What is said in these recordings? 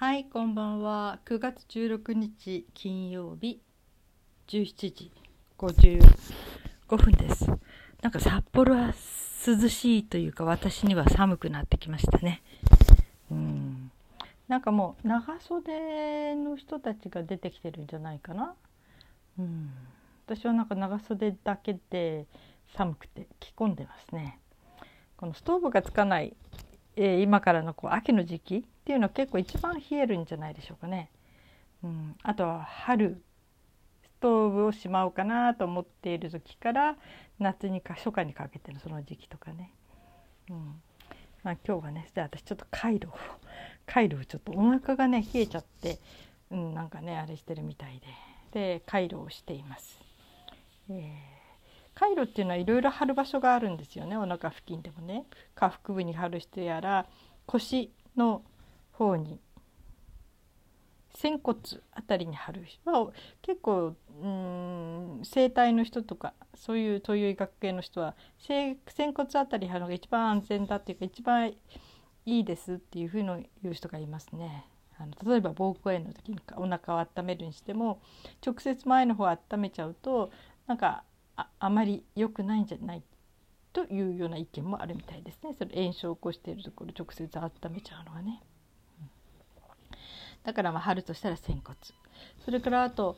はいこんばんは。9月16日金曜日17時55分です。なんか札幌は涼しいというか私には寒くなってきましたね。うん。なんかもう長袖の人たちが出てきてるんじゃないかな。うん。私はなんか長袖だけで寒くて着込んでますね。このストーブがつかないえー、今からのこう秋の時期っていうのは結構一番冷えるんじゃないでしょうかね。うん、あとは春ストーブをしまおうかなと思っている時から夏にか初夏にかけてのその時期とかね。うんまあ、今日はねじゃあ私ちょっとカイロをカイロをちょっとお腹がね冷えちゃって、うん、なんかねあれしてるみたいででカイロをしています。えーカイロっていうのはいろいろ貼る場所があるんですよねお腹付近でもね下腹部に貼る人やら腰の方に仙骨あたりに貼る人は結構うん整体の人とかそういう東洋医学系の人は仙骨あたり貼るのが一番安全だっていうか一番いいですっていうふうに言う人がいますね。あの例えば膀胱炎の時にお腹を温めるにしても直接前の方を温めちゃうとなんかああまり良くないんじゃないというような意見もあるみたいですねそれ炎症を起こしているところ直接温めちゃうのはね。だからまあ貼るとしたら仙骨。それからあと、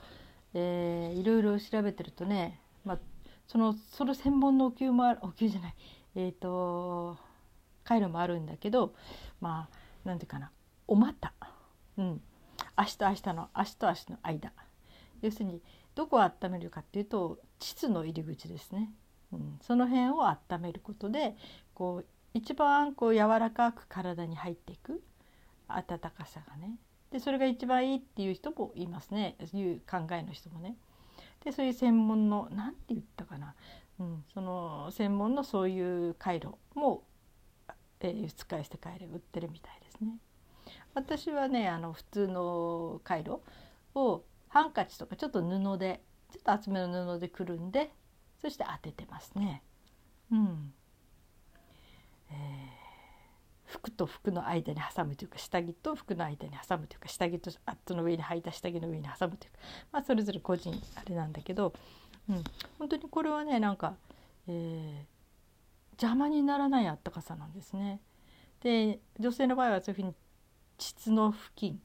えー、いろいろ調べてるとね、まあ、そのその専門のお灸もあるお灸じゃない。えっ、ー、と回路もあるんだけどまあ何ていうかな。お股、うん、足と足の足と足の間。要するにどこを温めるかっていうと膣の入り口ですね、うん、その辺を温めることでこう一番こう柔らかく体に入っていく温かさがねでそれが一番いいっていう人もいますねいう考えの人もね。でそういう専門の何て言ったかな、うん、その専門のそういう回路も、えー、輸出返して帰れ売ってるみたいですね。私はねあの普通の回路をハンカチとかちょっと布でちょっと厚めの布でくるんでそして当ててますね。うんえー、服と服の間に挟むというか下着と服の間に挟むというか下着とあっとの上に履いた下着の上に挟むというか、まあ、それぞれ個人あれなんだけど、うん、本当にこれはねなんか、えー、邪魔にならないあったかさなんですね。で女性の場合はそういうふうに膣の付近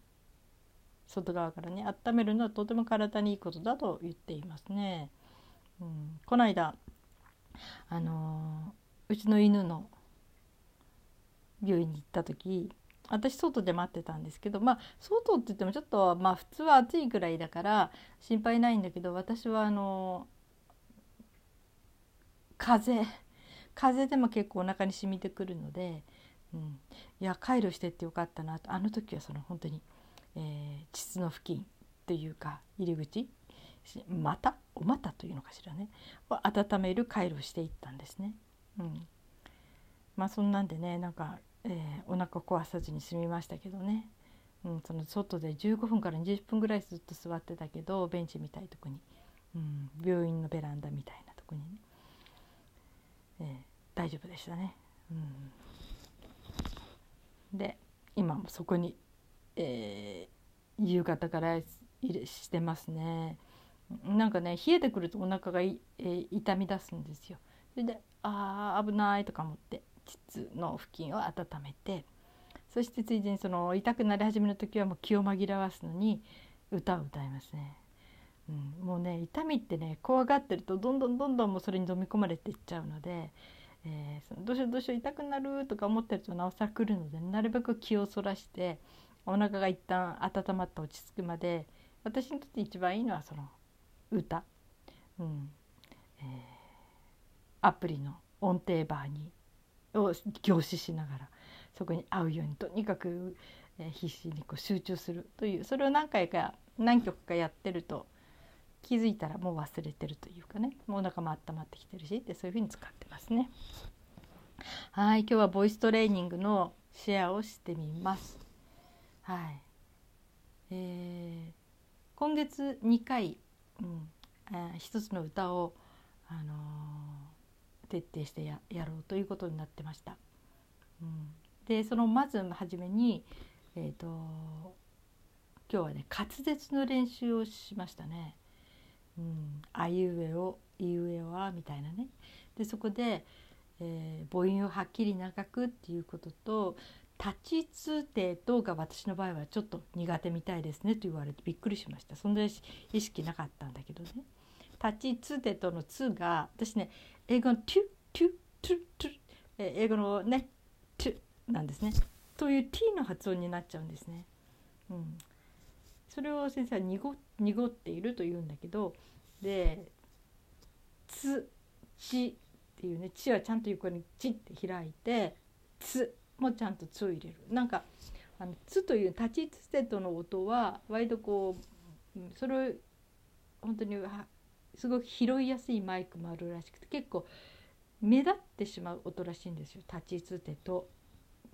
外側からね温めるのはとても体にいいことだと言っていますね。うん、この間あのー、うちの犬の病院に行った時私外で待ってたんですけどまあ外って言ってもちょっとまあ普通は暑いぐらいだから心配ないんだけど私はあの風風でも結構お腹に染みてくるので、うん、いや回路してってよかったなと。あの時はその本当にえー、膣の付近っていうか入り口股お股というのかしらね。を温める回路をしていったんですね。うん、まあそんなんでねなんか、えー、お腹壊さずに済みましたけどね、うん、その外で15分から20分ぐらいずっと座ってたけどベンチみたいとこに、うん、病院のベランダみたいなとこにね、えー、大丈夫でしたね。うん、で今もそこにえー、夕方からしてますね。なんかね冷えてくるとお腹がい、えー、痛み出すんですよ。それであー危ないとか思って。膣の付近を温めてそしてついでにその痛くなり始めの時はもう気を紛らわすのに歌を歌いますね、うん、もうね痛みってね怖がってるとどんどんどんどんもうそれに飲み込まれていっちゃうので、えー、そのどうしようどうしよう痛くなるとか思ってるとなおさら来るのでなるべく気をそらしてお腹が一旦温まって落ち着くまで私にとって一番いいのはその歌、うん。えー、アプリの音程バーにを凝視しながらそこに合うようにとにかく、え、必死にこう集中するというそれを何回か何曲かやってると気づいたらもう忘れてるというかねもうお腹も温まってきてるしでそういうふうに使ってますね。はい今日はボイストレーニングのシェアをしてみます。はいえー、今月2回、うんえー、一つの歌を、あのー、徹底してややろうということになってました。うん、でそのまず初めに、えーと、今日はね滑舌の練習をしましたね。うん、あいうえおいうえおあみたいなね。でそこで、えー、母音をはっきり長くっていうことと立ちつてとが私の場合はちょっと苦手みたいですねと言われてびっくりしましたそんな意識なかったんだけどね立ちつてとのつが私ね英語のトゥトゥトゥトゥ英語のねトゥなんですねという t の発音になっちゃうんですね。うん、それを先生は濁濁っていると言うんだけどで「つ」「ち」っていうね「ち」はちゃんと横に「ち」って開いて「つ」もちゃんと「つ」を入れる。なんかあの「つ」という立ちつてとの音は割とこうそれを本当にはすごく拾いやすいマイクもあるらしくて結構目立ってしまう音らしいんですよ。立ちつてと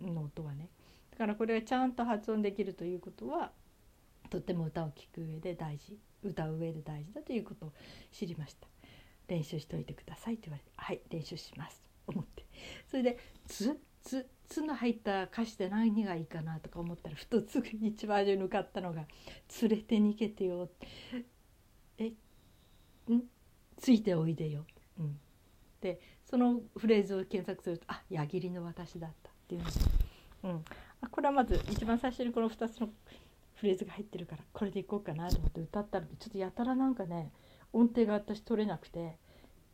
の音はね。だからこれがちゃんと発音できるということはとっても歌を聴く上で大事。歌う上で大事だということを知りました。練習しておいてくださいと言われて。はい。練習します。と思って。それで「つ」「つ」「つ」の入った歌詞で何がいいかなとか思ったらふとすぐ一番上に向かったのが「連れて逃げてよ」えついておいでよ。うん、でそのフレーズを検索すると「あ矢切の私だった」っていうのうん、あこれはまず一番最初にこの2つのフレーズが入ってるからこれでいこうかなと思って歌ったらちょっとやたらなんかね音程が私取れなくて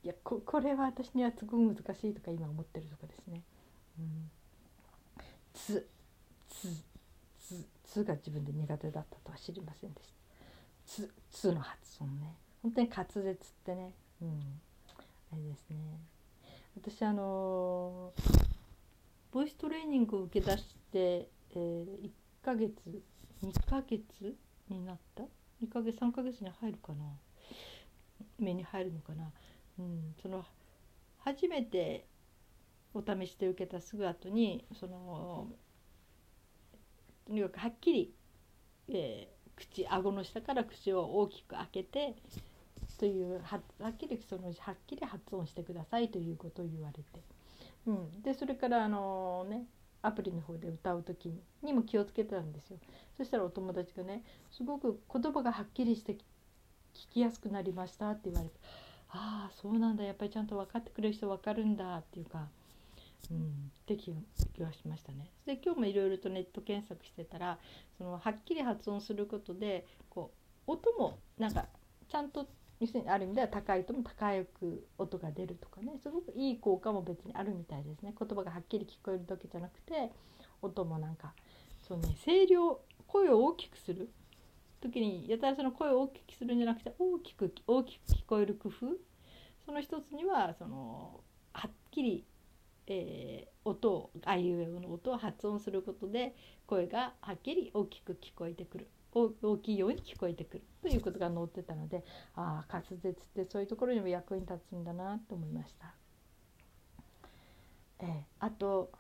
いやここれは私にはすごく難しいとか今思ってるとかですね。うん、つつつつが自分で苦手だったとは知りませんでした。つつの発音ね本当に滑舌ってね、うん、あれですね。私あのーボイストレーニングを受け出して、えー、1ヶ月2ヶ月になった？2ヶ月3ヶ月に入るかな？目に入るのかな、うん、その初めてお試しで受けたすぐ後にそのとにかくはっきり、えー、口顎の下から口を大きく開けてというはっきりそのはっきり発音してくださいということを言われて。うん、でそれからあのねアプリの方で歌う時にも気をつけてたんですよそしたらお友達がねすごく言葉がはっきりして聞きやすくなりましたって言われてああそうなんだやっぱりちゃんと分かってくれる人分かるんだっていうか、うん、って気はしましたね。で今日もいろいろとネット検索してたらそのはっきり発音することでこう音もなんかちゃんと要するにある意味では高いとも高く音が出るとかね。すごくいい効果も別にあるみたいですね。言葉がはっきり聞こえるだけじゃなくて音もなんかそうね声量声を大きくする時にやたらその声を大きくするんじゃなくて大きく大きく聞こえる工夫。その一つにはそのはっきり、えー、音をあいうえおの音を発音することで声がはっきり大きく聞こえてくる。大きいように聞こえてくるということが載ってたのでああ滑舌ってそういうところにも役に立つんだなと思いました。えー、あと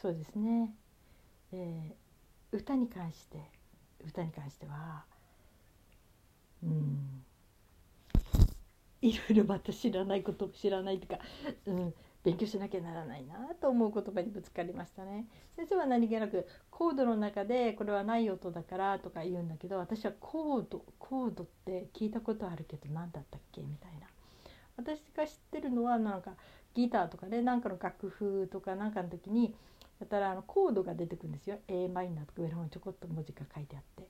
そうですね、えー、歌に関して歌に関してはうんいろいろまた知らないこと知らないとか、うん、勉強しなきゃならないなと思う言葉にぶつかりましたね。先生は何気なくコードの中でこれはない音だからとか言うんだけど私はコードコードって聞いたことあるけど何だったっけみたいな。私が知ってるのはなんかギターとかねなんかの楽譜とかなんかの時にやったらあのコードが出てくるんですよ。a マイナーとか上の方にちょこっと文字が書いてあって。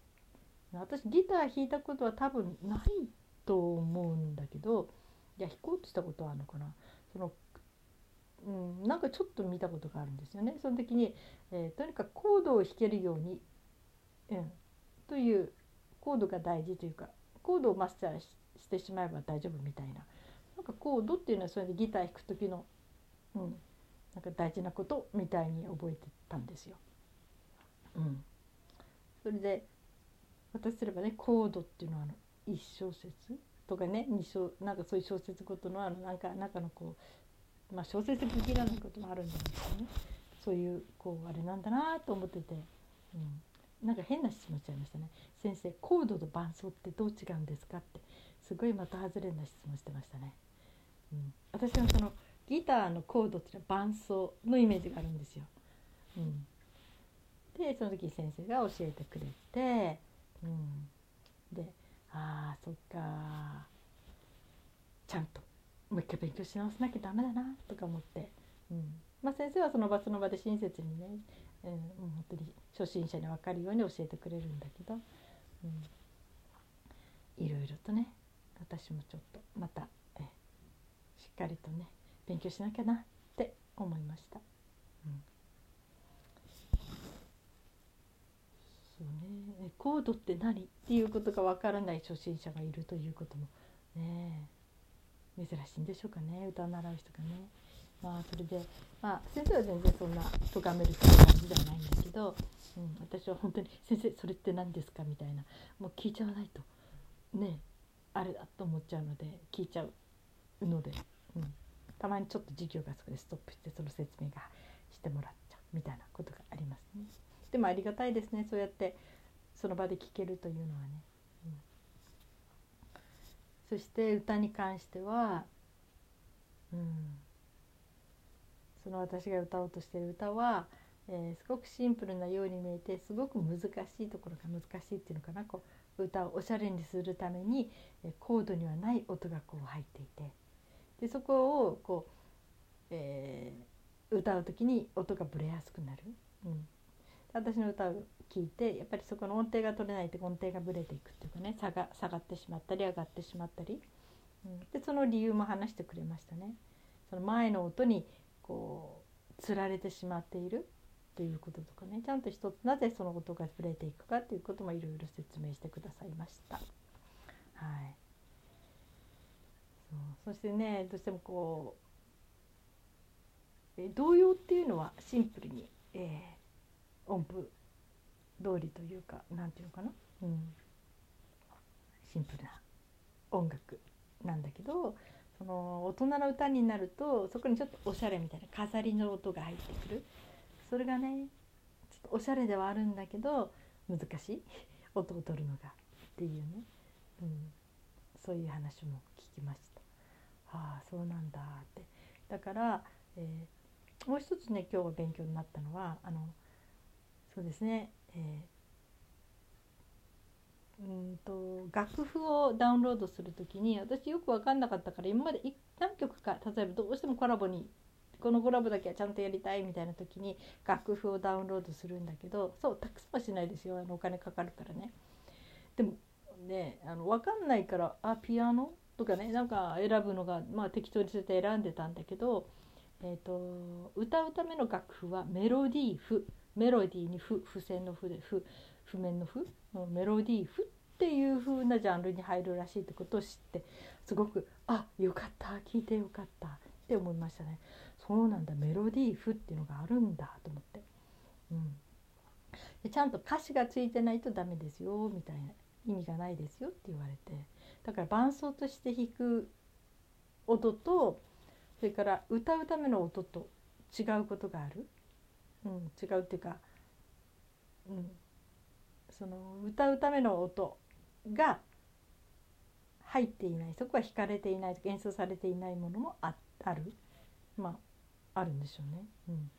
私ギター弾いたことは多分ないと思うんだけどいや弾こうとしたことはあるのかな。そのうん、なんかちょっと見たことがあるんですよね。その時に、えー、とにかくコードを弾けるように、うん、というコードが大事というかコードをマスターしてしまえば大丈夫みたいななんかコードっていうのはそれでギター弾く時の、うん、なんか大事なことみたいに覚えてたんですよ。うん、それで私すればねコードっていうのはあの1小節とかね2小なんかそういう小節ごとのあのなんか中のこうまあ、小説好きなこともあるんですけどね。そういうこうあれなんだなと思ってて、うん、なんか変な質問しちゃいましたね「先生コードと伴奏ってどう違うんですか?」ってすごいまた外れな質問してましたね。うん、私はそのギターのコードっていうのは伴奏のイメージがあるんですよ。うん、でその時先生が教えてくれて、うん、でああそっかちゃんと。もう一回勉強し直さなきゃダメだなとか思って、うん。まあ、先生はその場その場で親切にね、うん、本当に初心者に分かるように教えてくれるんだけど、うん、いろいろとね私もちょっとまたえしっかりとね勉強しなきゃなって思いました。うん。そうね、コードって何？っていうことがわからない初心者がいるということも。ねえ。珍しいんでしょうかね歌を習う人がね。まあそれでまあ先生は全然そんな咎めるという感じではないんだけど、うん、私は本当に「先生それって何ですか?」みたいなもう聞いちゃわないとねあれだと思っちゃうので聞いちゃうので、うん、たまにちょっと授業がそこでストップしてその説明がしてもらっちゃうみたいなことがありますね。でもありがたいですねそうやってその場で聞けるというのはね。そして歌に関しては、うん、その私が歌おうとしてる歌は、えー、すごくシンプルなように見えてすごく難しいところが難しいっていうのかな。こう歌をおしゃれにするために、えー、コードにはない音がこう入っていて。でそこをこう、えー、歌う時に音がぶれやすくなる。うん。私の歌を聴いてやっぱりそこの音程が取れないと音程がぶれていくっていうかね下が下がってしまったり上がってしまったり、うん、でその理由も話してくれましたね。その前の音にこうつられてしまっているということとかね。ちゃんと一つなぜその音がぶれていくかっていうこともいろいろ説明してくださいました。はい。そう。そしてねどうしてもこう童謡っていうのはシンプルに、えー、音符通りというか何て言うのかな、うん、シンプルな音楽なんだけどその大人の歌になるとそこにちょっとおしゃれみたいな飾りの音が入ってくる。それがねちょっとおしゃれではあるんだけど難しい。音を取るのがっていうね、うん、そういう話も聞きました。ああそうなんだって。だから、えー、もう一つね今日は勉強になったのはあのそうですね、えー、うんと楽譜をダウンロードする時に私よく分かんなかったから今まで何曲か例えばどうしてもコラボにこのコラボだけはちゃんとやりたいみたいな時に楽譜をダウンロードするんだけどそうたくさんはしないですよあのお金かかるからね。でもねあの分かんないからあピアノ？とかねなんか選ぶのが、まあ、適当にして選んでたんだけど、えーと、歌うための楽譜はメロディー譜。メロディーに譜付箋の譜で譜譜面の譜メロディー譜っていう風なジャンルに入るらしいってことを知ってすごくあよかった聞いてよかったって思いましたね。そうなんだメロディー譜っていうのがあるんだと思って、うん、でちゃんと歌詞がついてないとダメですよみたいな意味がないですよって言われて。だから伴奏として弾く音とそれから歌うための音と違うことがある。うん、違うっていうか、うん、その歌うための音が入っていないそこは弾かれていない演奏されていないものもあある。まああるんでしょうね、うん、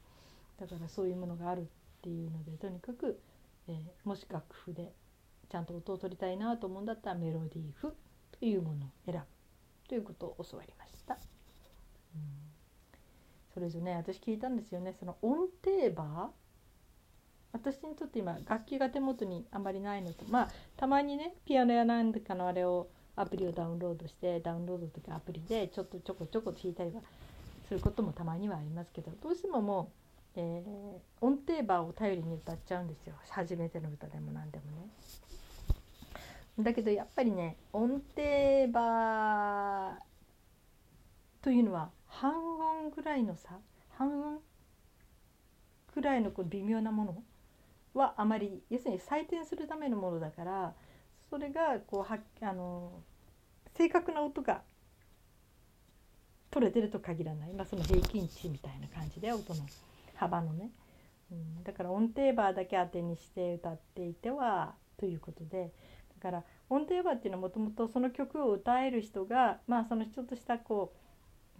だからそういうものがあるっていうのでとにかく、えー、もし楽譜でちゃんと音を取りたいなと思うんだったらメロディー譜というものを選ぶということを教わりました。うん。それじゃね。私聞いたんですよね。その音程バー？私にとって今楽器が手元にあんまりないのと。まあたまにねピアノや何かのあれをアプリをダウンロードしてダウンロードとかアプリでちょっとちょこちょこ弾いたりはすることもたまにはありますけどどうしてももう、えー、音程バーを頼りに歌っちゃうんですよ。初めての歌でも何でもね。だけどやっぱりね音程バーというのは半音ぐらいの差半音くらいのこう微妙なものはあまり要するに採点するためのものだからそれがこうはあの正確な音が取れてると限らない、まあ、その平均値みたいな感じで音の幅のね、うん、だから音程バーだけ当てにして歌っていてはということで。だから音程バーっていうのはもともとその曲を歌える人がまあそのちょっとしたこう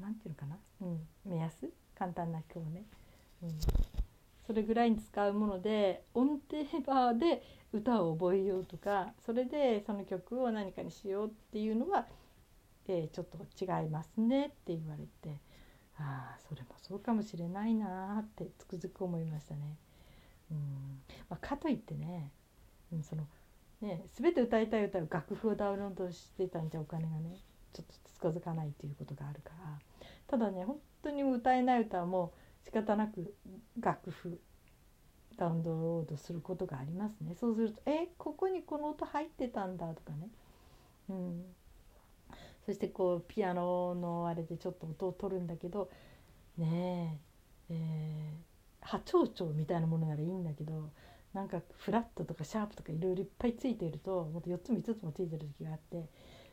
何て言うのかな、うん、目安？簡単な今日ね、うん、それぐらいに使うもので音程バーで歌を覚えようとかそれでその曲を何かにしようっていうのは、えー、ちょっと違いますねって言われてああそれもそうかもしれないなってつくづく思いましたね。うん。まあ、かといってね,、うん、そのね全て歌いたい歌を楽譜をダウンロードしてたんじゃお金がねちょっとつかづかないということがあるからただね本当に歌えない歌はもう仕方なく楽譜ダウンロードすることがありますね。そうすると「えここにこの音入ってたんだ」とかね、うん、そしてこうピアノのあれでちょっと音を取るんだけどねええー、波長長みたいなものならいいんだけどなんかフラットとかシャープとかいろいろいっぱいついているともっと4つも5つもついてる時があって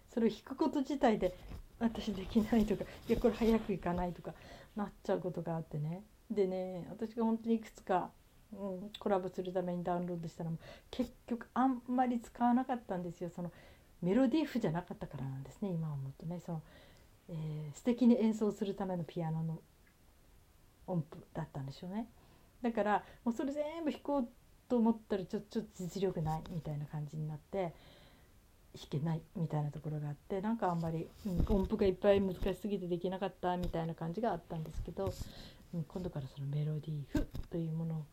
それを弾くこと自体で私できないとか いやこれ早くいかないとかなっちゃうことがあってね。でね私が本当にいくつか、うん、コラボするためにダウンロードしたら結局あんまり使わなかったんですよ。そのメロディー譜じゃなかったからなんですね今思うとね。その、えー、素敵に演奏するためのピアノの音符だったんでしょうね。だからもうそれ全部弾こうと思ったらちょっと実力ないみたいな感じになって弾けないみたいなところがあってなんかあんまり、うん、音符がいっぱい難しすぎてできなかったみたいな感じがあったんですけど、うん、今度からそのメロディー譜というものを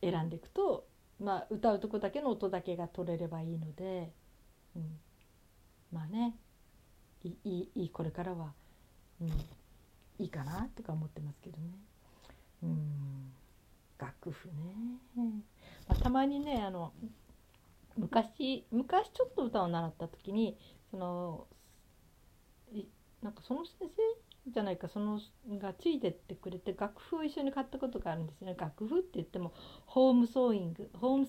選んでいくと、まあ、歌うとこだけの音だけが取れればいいので、うん、まあねいいいいこれからは、うん、いいかなとか思ってますけどね。うん楽譜ね、まあ、たまにねあの昔昔ちょっと歌を習った時にそのなんかその先生じゃないかそのがついてってくれて楽譜を一緒に買ったことがあるんですよね。楽譜って言ってもホームソーイングホーム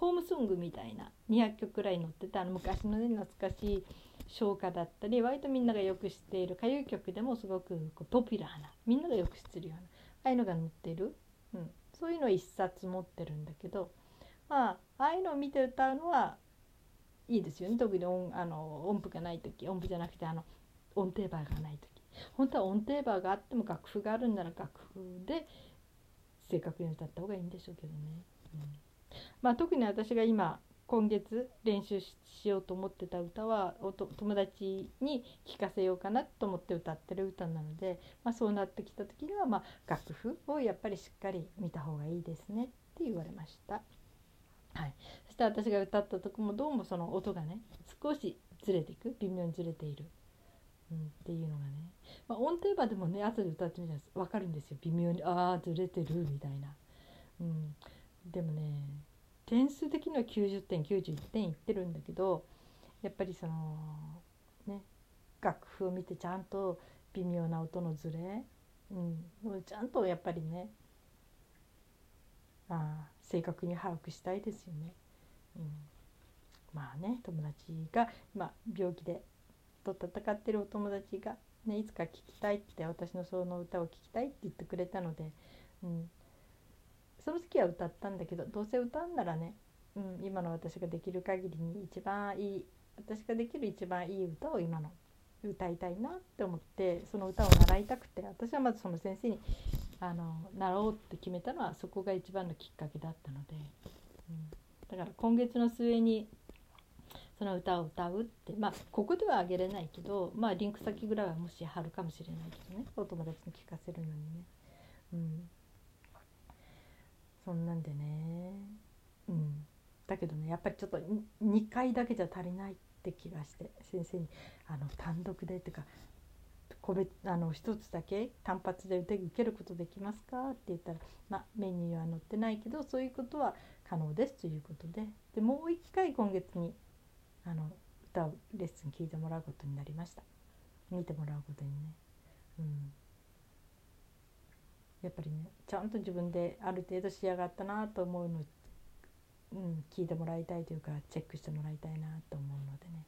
ホームソングみたいな200曲くらい載ってたあの昔のね懐かしい唱歌だったり割とみんながよく知っている歌謡曲でもすごくこうポピュラーなみんながよく知ってるようなああいうのが載ってる、うん、そういうのを1冊持ってるんだけどまあああいうのを見て歌うのはいいですよね特に音あの音符がない時音符じゃなくてあの音程バーがない時本当は音程バーがあっても楽譜があるんなら楽譜で正確に歌った方がいいんでしょうけどね。うん、まあ、特に私が今今月練習しようと思ってた歌はおと友達に聴かせようかなと思って歌ってる歌なので、まあ、そうなってきた時には、まあ、楽譜をやっぱりしっかり見た方がいいですねって言われました。はい、そして私が歌ったとこもどうもその音がね少しずれていく。微妙にずれている、うん、っていうのがね、まあ、音程場でもね後で歌ってみたら分かるんですよ。微妙にああずれてるみたいな、うん、でもね点数的には90点91点いってるんだけどやっぱりそのね楽譜を見てちゃんと微妙な音のずれ、うん、ちゃんとやっぱりねあ正確に把握したいですよね。うん、まあね友達が今病気でと戦ってるお友達が、ね、いつか聴きたいって私のその歌を聴きたいって言ってくれたので、うん、その時は歌ったんだけどどうせ歌うんならね、うん、今の私ができる限りに一番いい私ができる一番いい歌を今の歌いたいなって思ってその歌を習いたくて私はまずその先生にあのなろうって決めたのはそこが一番のきっかけだったので、うん、だから今月の末にその歌を歌うってまあここではあげれないけどまあリンク先ぐらいはもし貼るかもしれないけどね。お友達に聞かせるのにね。うん、そんなんでね、うん、だけどねやっぱりちょっと2回だけじゃ足りないって気がして先生にあの単独でっていうか個別あの一つだけ単発で受けることできますか?」って言ったら、まあ、メニューは載ってないけどそういうことは可能ですということででもう一回今月にあの歌うレッスン聞いてもらうことになりました見てもらうことにね。うんやっぱりねちゃんと自分である程度仕上がったなと思うのを、うん、聞いてもらいたいというかチェックしてもらいたいなと思うのでね。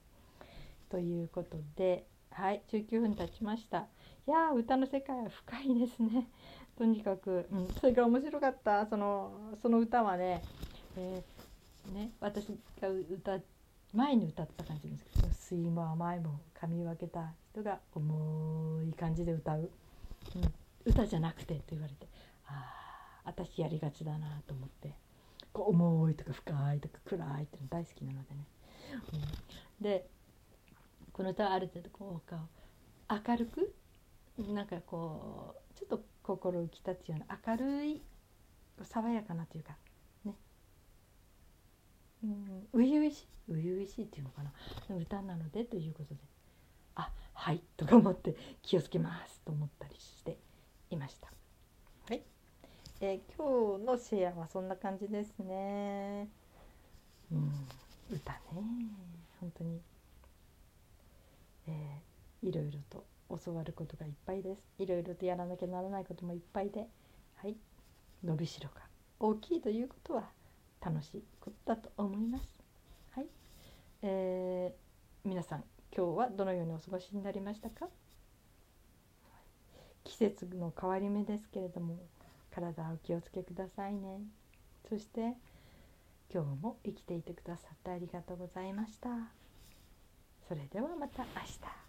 ということではい19分経ちました。いや歌の世界は深いですね。とにかく、うん、それが面白かった。そのその歌はね,、えー、ね私が歌前に歌った感じですけど「酸いも甘いも噛み分けた人が重い感じで歌う、うん、歌じゃなくて」と言われてあ私やりがちだなと思って。こう重いとか深いとか暗いっていうの大好きなのでね。うん、でこの歌はある程度こう明るくなんかこうちょっと心浮き立つような明るい爽やかなというかね。うん初々しい初々しいっていうのかな。歌なのでということで。あはいとか思って気をつけますと思ったりしていました。はい、えー、今日のシェアはそんな感じですね。うん歌ね本当に、えー、いろいろと教わることがいっぱいです。いろいろとやらなきゃならないこともいっぱいではい。伸びしろが大きいということは楽しいことだと思います。はい、えー、皆さん今日はどのようにお過ごしになりましたか？季節の変わり目ですけれども体お気をつけくださいね。そして今日も生きていてくださってありがとうございました。それではまた明日。